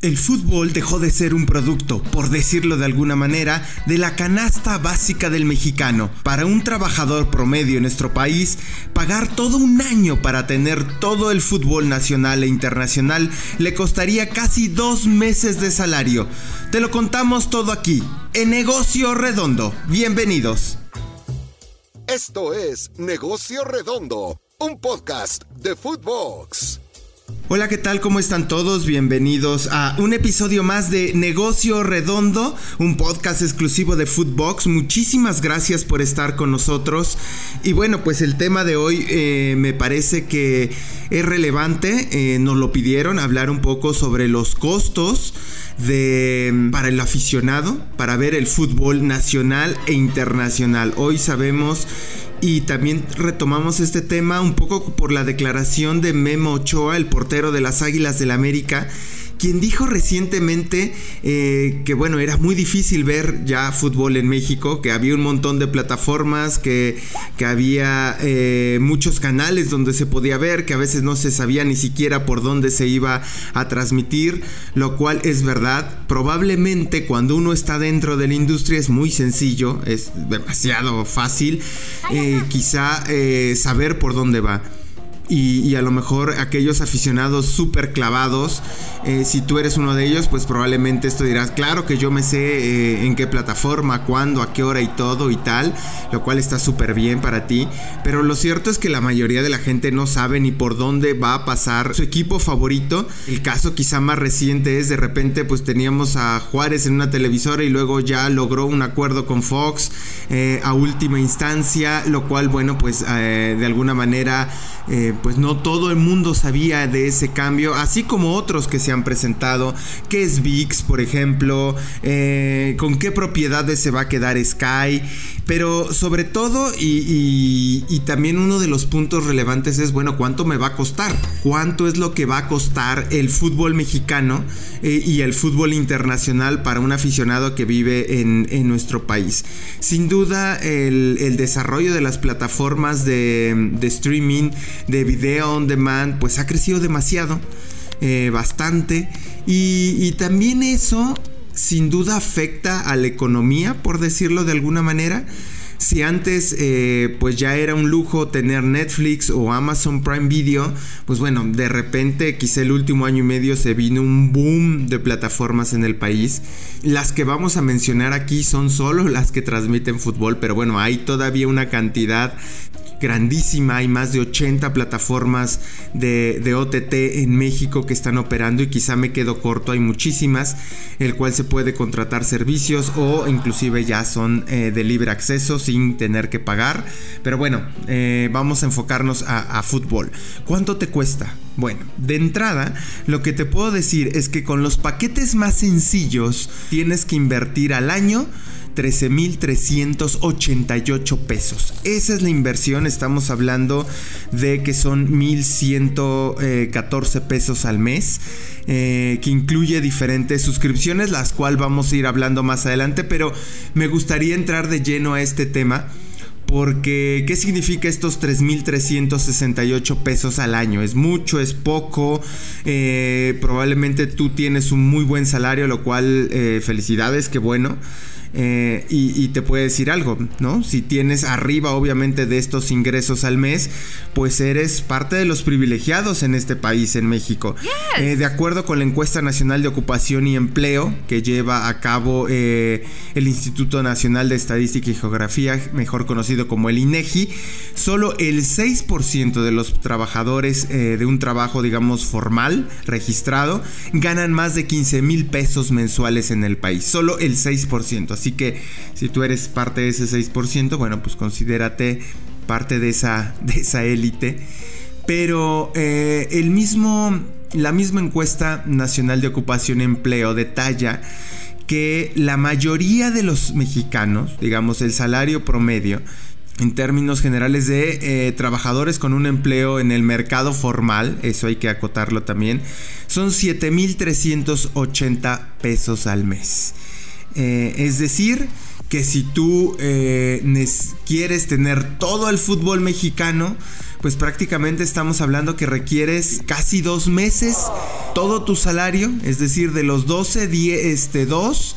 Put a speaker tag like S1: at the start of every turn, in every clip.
S1: El fútbol dejó de ser un producto, por decirlo de alguna manera, de la canasta básica del mexicano. Para un trabajador promedio en nuestro país, pagar todo un año para tener todo el fútbol nacional e internacional le costaría casi dos meses de salario. Te lo contamos todo aquí, en Negocio Redondo. Bienvenidos.
S2: Esto es Negocio Redondo, un podcast de Footbox.
S1: Hola, ¿qué tal? ¿Cómo están todos? Bienvenidos a un episodio más de Negocio Redondo, un podcast exclusivo de Foodbox. Muchísimas gracias por estar con nosotros. Y bueno, pues el tema de hoy eh, me parece que es relevante. Eh, nos lo pidieron hablar un poco sobre los costos de para el aficionado para ver el fútbol nacional e internacional. Hoy sabemos y también retomamos este tema un poco por la declaración de Memo Ochoa, el portero de las Águilas del América, quien dijo recientemente eh, que bueno, era muy difícil ver ya fútbol en México, que había un montón de plataformas, que, que había eh, muchos canales donde se podía ver, que a veces no se sabía ni siquiera por dónde se iba a transmitir, lo cual es verdad. Probablemente cuando uno está dentro de la industria es muy sencillo, es demasiado fácil, eh, quizá saber por dónde va y, a lo mejor aquellos aficionados súper clavados, eh, si tú eres uno de ellos, pues probablemente esto dirás, claro que yo me sé eh, en qué plataforma, cuándo, a qué hora y todo y tal, lo cual está súper bien para ti, pero lo cierto es que la mayoría de la gente no sabe ni por dónde va a pasar su equipo favorito. El caso quizá más reciente es de repente pues teníamos a Juárez en una televisora y luego ya logró un acuerdo con Fox eh, a última instancia, lo cual bueno pues de alguna manera pues no todo el mundo sabía de ese cambio, así como otros que se han presentado, que es VIX, por ejemplo, eh, con qué propiedades se va a quedar Sky, pero sobre todo y, también uno de los puntos relevantes es, bueno, ¿cuánto me va a costar? ¿Cuánto es lo que va a costar el fútbol mexicano eh, y el fútbol internacional para un aficionado que vive en, nuestro país? Sin duda, el, desarrollo de las plataformas de, de streaming, de video on demand, pues ha crecido demasiado, eh, bastante. Y, también eso sin duda afecta a la economía, por decirlo de alguna manera. Si antes eh, pues ya era un lujo tener Netflix o Amazon Prime Video, pues bueno, de repente quizá el último año y medio se vino un boom de plataformas en el país. Las que vamos a mencionar aquí son solo las que transmiten fútbol, pero bueno, hay todavía una cantidad grandísima, hay más de 80 plataformas de, OTT en México que están operando y quizá me quedo corto, hay muchísimas, el cual se puede contratar servicios o inclusive ya son eh, de libre acceso sin tener que pagar, pero bueno, eh, vamos a enfocarnos a fútbol. ¿Cuánto te cuesta? Bueno, de entrada, lo que te puedo decir es que con los paquetes más sencillos tienes que invertir al año 13.388 pesos. Esa es la inversión, estamos hablando de que son 1.114 pesos al mes. Eh, que incluye diferentes suscripciones, las cuales vamos a ir hablando más adelante, pero me gustaría entrar de lleno a este tema. Porque, ¿qué significa estos 3.368 pesos al año? ¿Es mucho? ¿Es poco? Eh, probablemente tú tienes un muy buen salario, lo cual, eh, felicidades, qué bueno. Eh, y, te puede decir algo, ¿no? Si tienes arriba obviamente de estos ingresos al mes, pues eres parte de los privilegiados en este país, en México. Eh, de acuerdo con la encuesta nacional de ocupación y empleo que lleva a cabo eh, el Instituto Nacional de Estadística y Geografía, mejor conocido como el INEGI, solo el 6% de los trabajadores de un trabajo, digamos, formal, registrado, ganan más de 15 mil pesos mensuales en el país. Solo el 6%. Así que si tú eres parte de ese 6%, bueno, pues considérate parte de esa, de esa élite. Pero eh, el mismo, la misma encuesta nacional de ocupación y empleo detalla que la mayoría de los mexicanos, digamos el salario promedio, en términos generales de eh, trabajadores con un empleo en el mercado formal, eso hay que acotarlo también, son 7.380 pesos al mes. Eh, es decir, que si tú eh, quieres tener todo el fútbol mexicano, pues prácticamente estamos hablando que requieres casi dos meses todo tu salario, es decir, de los 12, 10, este, 2,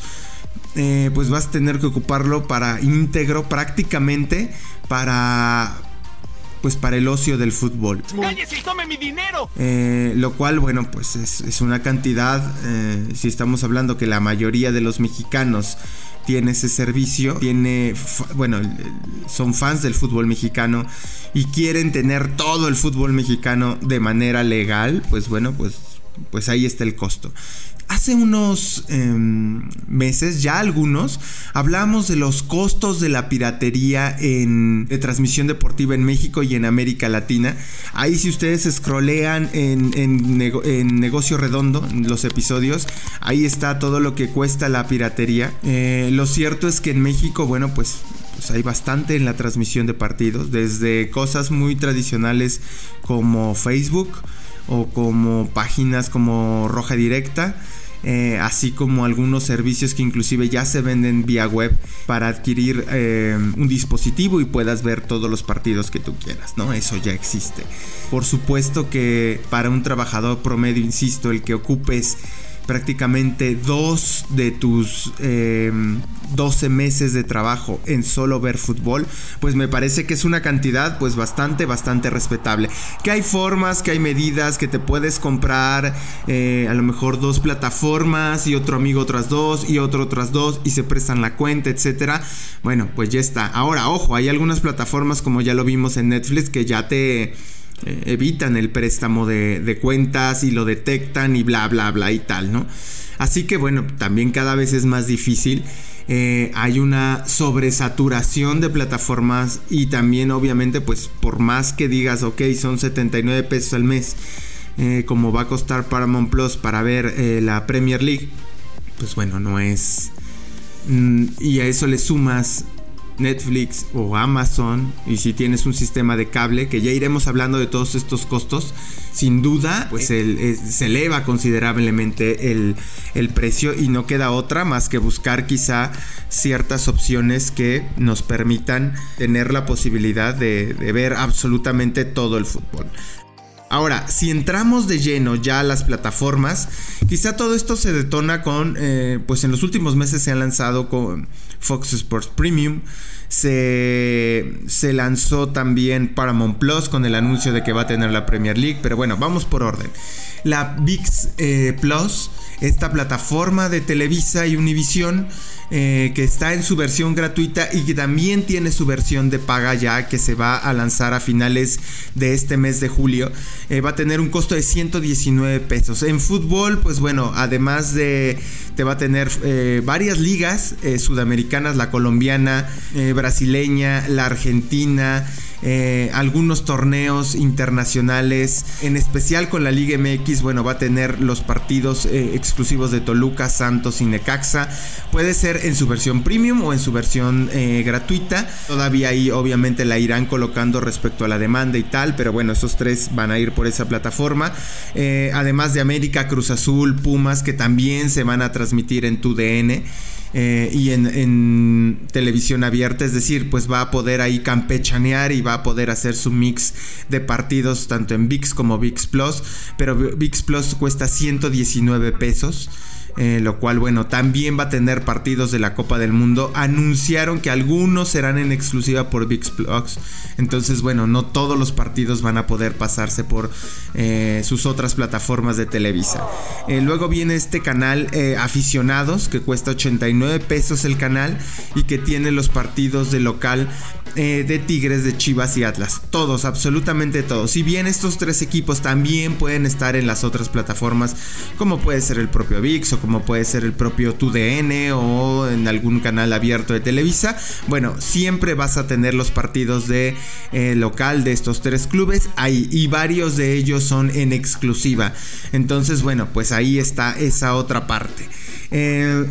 S1: eh, pues vas a tener que ocuparlo para íntegro prácticamente para pues para el ocio del fútbol.
S3: ¡Cállese y tome mi dinero!
S1: Eh, lo cual, bueno, pues es, una cantidad, eh, si estamos hablando que la mayoría de los mexicanos tiene ese servicio, tiene, bueno, son fans del fútbol mexicano y quieren tener todo el fútbol mexicano de manera legal, pues bueno, pues, pues ahí está el costo. Hace unos em, meses, ya algunos, hablamos de los costos de la piratería en, transmisión deportiva en México y en América Latina. Ahí si ustedes scrollean en, en, Negocio Redondo, en los episodios, ahí está todo lo que cuesta la piratería. Eh, lo cierto es que en México, bueno, pues pues hay bastante en la transmisión de partidos, desde cosas muy tradicionales como Facebook o como páginas como Roja Directa eh, así como algunos servicios que inclusive ya se venden vía web para adquirir eh, un dispositivo y puedas ver todos los partidos que tú quieras, ¿no? Eso ya existe. Por supuesto que para un trabajador promedio, insisto, el que ocupes prácticamente dos de tus 12 em, meses de trabajo en solo ver fútbol, pues me parece que es una cantidad pues bastante, bastante respetable. Que hay formas, que hay medidas, que te puedes comprar eh, a lo mejor dos plataformas y otro amigo otras dos y otro otras dos y se prestan la cuenta, etcétera. Bueno, pues ya está. Ahora, ojo, hay algunas plataformas como ya lo vimos en Netflix que ya te eh, evitan el préstamo de, cuentas y lo detectan y bla, bla, bla y tal, ¿no? Así que bueno, también cada vez es más difícil. Eh, hay una sobresaturación de plataformas y también obviamente pues por más que digas, ok, son 79 pesos al mes, eh, como va a costar Paramount Plus para ver la Premier League, pues bueno, no es... Mm, y a eso le sumas Netflix o Amazon y si tienes un sistema de cable, que ya iremos hablando de todos estos costos, sin duda pues se eleva considerablemente el, precio y no queda otra más que buscar quizá ciertas opciones que nos permitan tener la posibilidad de, ver absolutamente todo el fútbol. Ahora, si entramos de lleno ya a las plataformas, quizá todo esto se detona con, eh, pues en los últimos meses se han lanzado con Fox Sports Premium, se, se lanzó también Paramount Plus con el anuncio de que va a tener la Premier League, pero bueno, vamos por orden. La VIX eh, Plus, esta plataforma de Televisa y Univision, eh, que está en su versión gratuita y que también tiene su versión de paga ya que se va a lanzar a finales de este mes de julio. Eh, va a tener un costo de 119 pesos. En fútbol, pues bueno, además de te va a tener eh, varias ligas sudamericanas, la colombiana, brasileña, la argentina. Eh, algunos torneos internacionales, en especial con la Liga MX, bueno, va a tener los partidos eh, exclusivos de Toluca, Santos y Necaxa. Puede ser en su versión premium o en su versión eh, gratuita. Todavía ahí obviamente la irán colocando respecto a la demanda y tal, pero bueno, esos tres van a ir por esa plataforma. además de América, Cruz Azul, Pumas, que también se van a transmitir en tu DN. Eh, y en, televisión abierta, es decir, pues va a poder ahí campechanear y va a poder hacer su mix de partidos tanto en VIX como VIX Plus, pero VIX Plus cuesta 119 pesos. Eh, lo cual bueno, también va a tener partidos de la Copa del Mundo. Anunciaron que algunos serán en exclusiva por VIX Plus, entonces bueno, no todos los partidos van a poder pasarse por eh, sus otras plataformas de Televisa. Eh, luego viene este canal Aficionados, que cuesta 89 pesos el canal y que tiene los partidos de local de Tigres, de Chivas y Atlas. Todos, absolutamente todos. Si bien estos tres equipos también pueden estar en las otras plataformas, como puede ser el propio VIX como puede ser el propio TUDN o en algún canal abierto de Televisa, bueno, siempre vas a tener los partidos de eh, local de estos tres clubes ahí y varios de ellos son en exclusiva. Entonces, bueno, pues ahí está esa otra parte. Eh,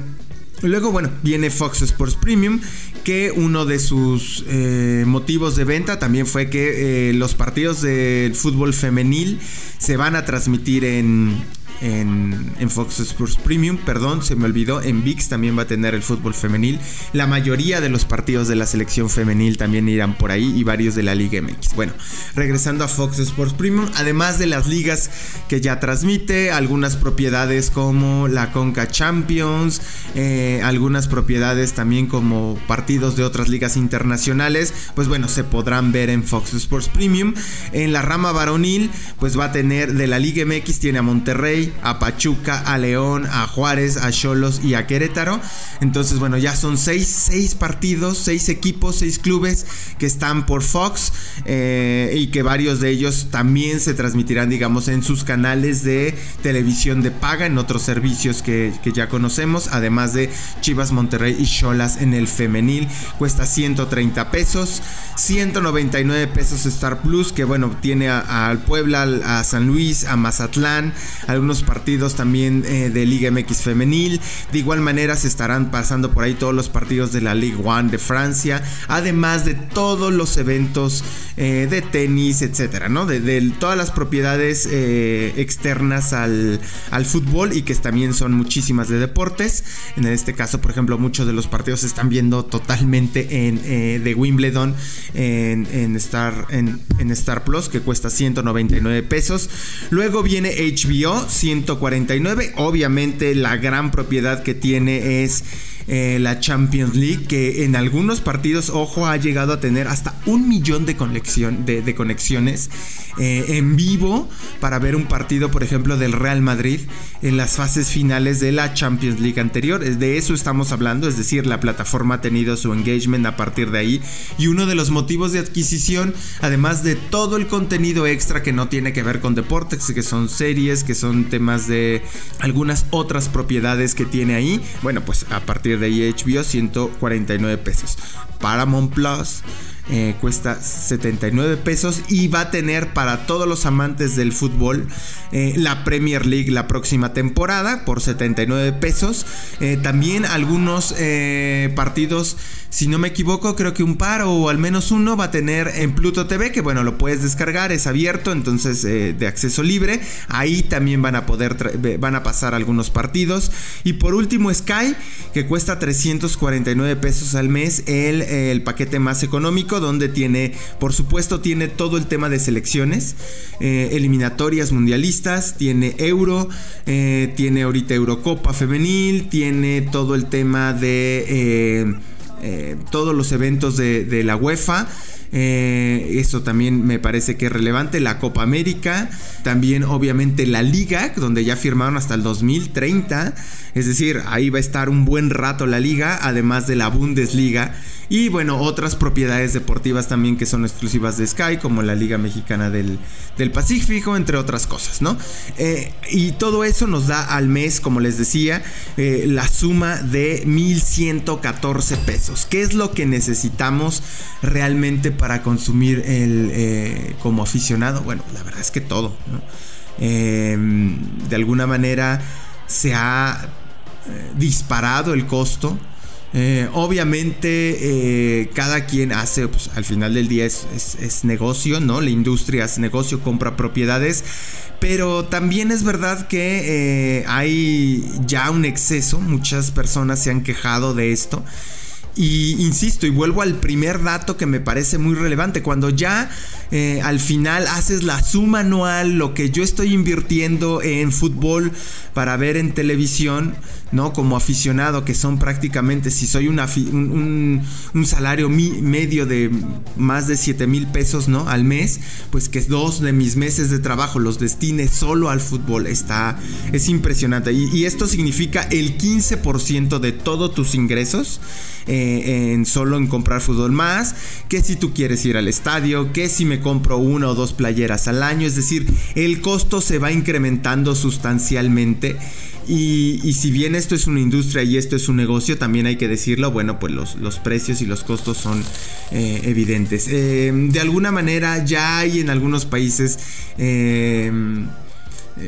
S1: luego, bueno, viene Fox Sports Premium, que uno de sus eh, motivos de venta también fue que los partidos del fútbol femenil se van a transmitir en, en, Fox Sports Premium, perdón, se me olvidó, en VIX también va a tener el fútbol femenil. La mayoría de los partidos de la selección femenil también irán por ahí y varios de la Liga MX. Bueno, regresando a Fox Sports Premium, además de las ligas que ya transmite, algunas propiedades como la Conca Champions, eh, algunas propiedades también como partidos de otras ligas internacionales, pues bueno, se podrán ver en Fox Sports Premium. En la rama varonil, pues va a tener de la Liga MX, tiene a Monterrey, a Pachuca, a León, a Juárez, a Cholos y a Querétaro. Entonces, bueno, ya son seis, seis partidos, seis equipos, seis clubes que están por Fox eh, y que varios de ellos también se transmitirán, digamos, en sus canales de televisión de paga, en otros servicios que, que ya conocemos, además de Chivas Monterrey y Cholas en el femenil. Cuesta 130 pesos, 199 pesos Star Plus, que bueno, tiene al Puebla, a San Luis, a Mazatlán, algunos partidos también eh, de Liga MX femenil. De igual manera se estarán pasando por ahí todos los partidos de la Ligue 1 de Francia, además de todos los eventos eh, de tenis, etcétera, ¿no? De, todas las propiedades eh, externas al, al, fútbol y que también son muchísimas de deportes. En este caso, por ejemplo, muchos de los partidos se están viendo totalmente en de Wimbledon en, Star, en, en Star Plus, que cuesta 199 pesos. Luego viene HBO 149. Obviamente la gran propiedad que tiene es eh, la Champions League, que en algunos partidos, ojo, ha llegado a tener hasta un millón de, conexión, de, conexiones eh, en vivo para ver un partido, por ejemplo, del Real Madrid en las fases finales de la Champions League anterior. De eso estamos hablando, es decir, la plataforma ha tenido su engagement a partir de ahí. Y uno de los motivos de adquisición, además de todo el contenido extra que no tiene que ver con deportes, que son series, que son temas de algunas otras propiedades que tiene ahí, bueno, pues a partir de HBO 149 pesos. Paramount Plus eh, cuesta 79 pesos y va a tener para todos los amantes del fútbol eh, la Premier League la próxima temporada por 79 pesos. Eh, también algunos partidos si no me equivoco, creo que un par o al menos uno va a tener en Pluto TV, que bueno, lo puedes descargar, es abierto, entonces de acceso libre. Ahí también van a poder, van a pasar algunos partidos. Y por último, Sky, que cuesta 349 pesos al mes, el paquete más económico, donde tiene, por supuesto, tiene todo el tema de selecciones, eh, eliminatorias mundialistas, tiene Euro, eh, tiene ahorita Eurocopa femenil, tiene todo el tema de eh, todos los eventos de, la UEFA. Eso también me parece que es relevante. La Copa América, también obviamente la Liga, donde ya firmaron hasta el 2030. Es decir, ahí va a estar un buen rato la Liga, además de la Bundesliga. Y bueno, otras propiedades deportivas también que son exclusivas de Sky, como la Liga Mexicana del, Pacífico, entre otras cosas, ¿no? Eh, y todo eso nos da al mes, como les decía, eh, la suma de 1.114 pesos. ¿Qué es lo que necesitamos realmente para consumir el, eh, como aficionado? Bueno, la verdad es que todo, ¿no? de alguna manera se ha disparado el costo eh, obviamente, eh, cada quien hace, pues, al final del día es, negocio, ¿no? La industria es negocio, compra propiedades. Pero también es verdad que eh, hay ya un exceso, muchas personas se han quejado de esto. Y insisto, y vuelvo al primer dato que me parece muy relevante, cuando ya eh, al final haces la suma anual, lo que yo estoy invirtiendo en fútbol para ver en televisión, ¿no? Como aficionado, que son prácticamente, si soy un, un, salario medio de más de 7 mil pesos, ¿no? Al mes, pues que dos de mis meses de trabajo los destine solo al fútbol, está, es impresionante. Y, y esto significa el 15% de todos tus ingresos eh, en solo en comprar fútbol más, que si tú quieres ir al estadio, que si me compro una o dos playeras al año, es decir, el costo se va incrementando sustancialmente. Y, si bien esto es una industria y esto es un negocio, también hay que decirlo, bueno, pues los, precios y los costos son eh, evidentes. Eh, de alguna manera ya hay en algunos países...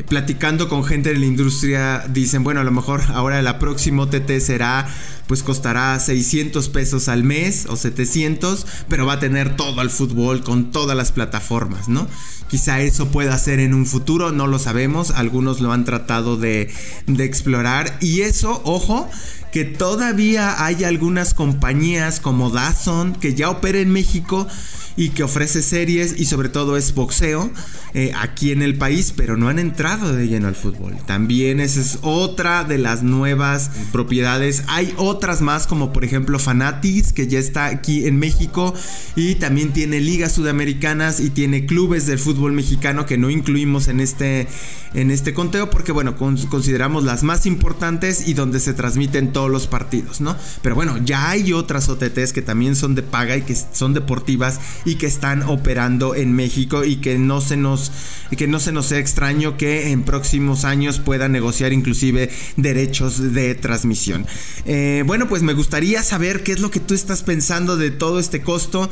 S1: platicando con gente de la industria, dicen, bueno, a lo mejor ahora el próximo TT será pues costará 600 pesos al mes o 700, pero va a tener todo el fútbol con todas las plataformas, ¿no? Quizá eso pueda ser en un futuro, no lo sabemos, algunos lo han tratado de, de explorar y eso, ojo, que todavía hay algunas compañías como Dazn que ya opera en México y que ofrece series y sobre todo es boxeo eh, aquí en el país, pero no han entrado de lleno al fútbol. También esa es otra de las nuevas propiedades. Hay otras más como por ejemplo Fanatics que ya está aquí en México y también tiene ligas sudamericanas y tiene clubes del fútbol mexicano que no incluimos en este en este conteo porque bueno, consideramos las más importantes y donde se transmiten todos los partidos, ¿no? Pero bueno, ya hay otras OTTs que también son de paga y que son deportivas y que están operando en México y que no se nos que no se nos sea extraño que en próximos años puedan negociar inclusive derechos de transmisión. Eh, bueno, pues me gustaría saber qué es lo que tú estás pensando de todo este costo,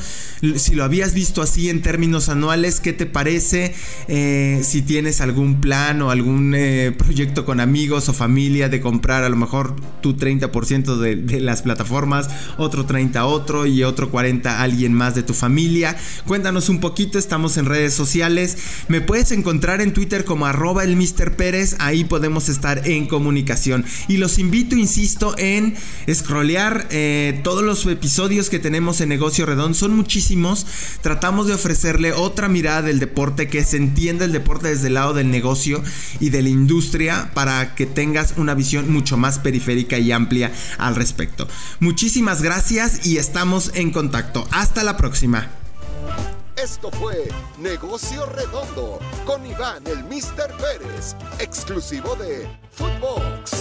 S1: si lo habías visto así en términos anuales, qué te parece, eh, si tienes algún plan o algún eh, proyecto con amigos o familia de comprar a lo mejor tu 30% de, de las plataformas, otro 30 otro y otro 40 alguien más de tu familia Cuéntanos un poquito, estamos en redes sociales. Me puedes encontrar en Twitter como arroba el Mr. Pérez, ahí podemos estar en comunicación. Y los invito, insisto, en scrollear eh, todos los episodios que tenemos en Negocio Redón. Son muchísimos. Tratamos de ofrecerle otra mirada del deporte, que se entienda el deporte desde el lado del negocio y de la industria para que tengas una visión mucho más periférica y amplia al respecto. Muchísimas gracias y estamos en contacto. Hasta la próxima.
S2: Esto fue Negocio Redondo con Iván el Mr. Pérez, exclusivo de Footbox.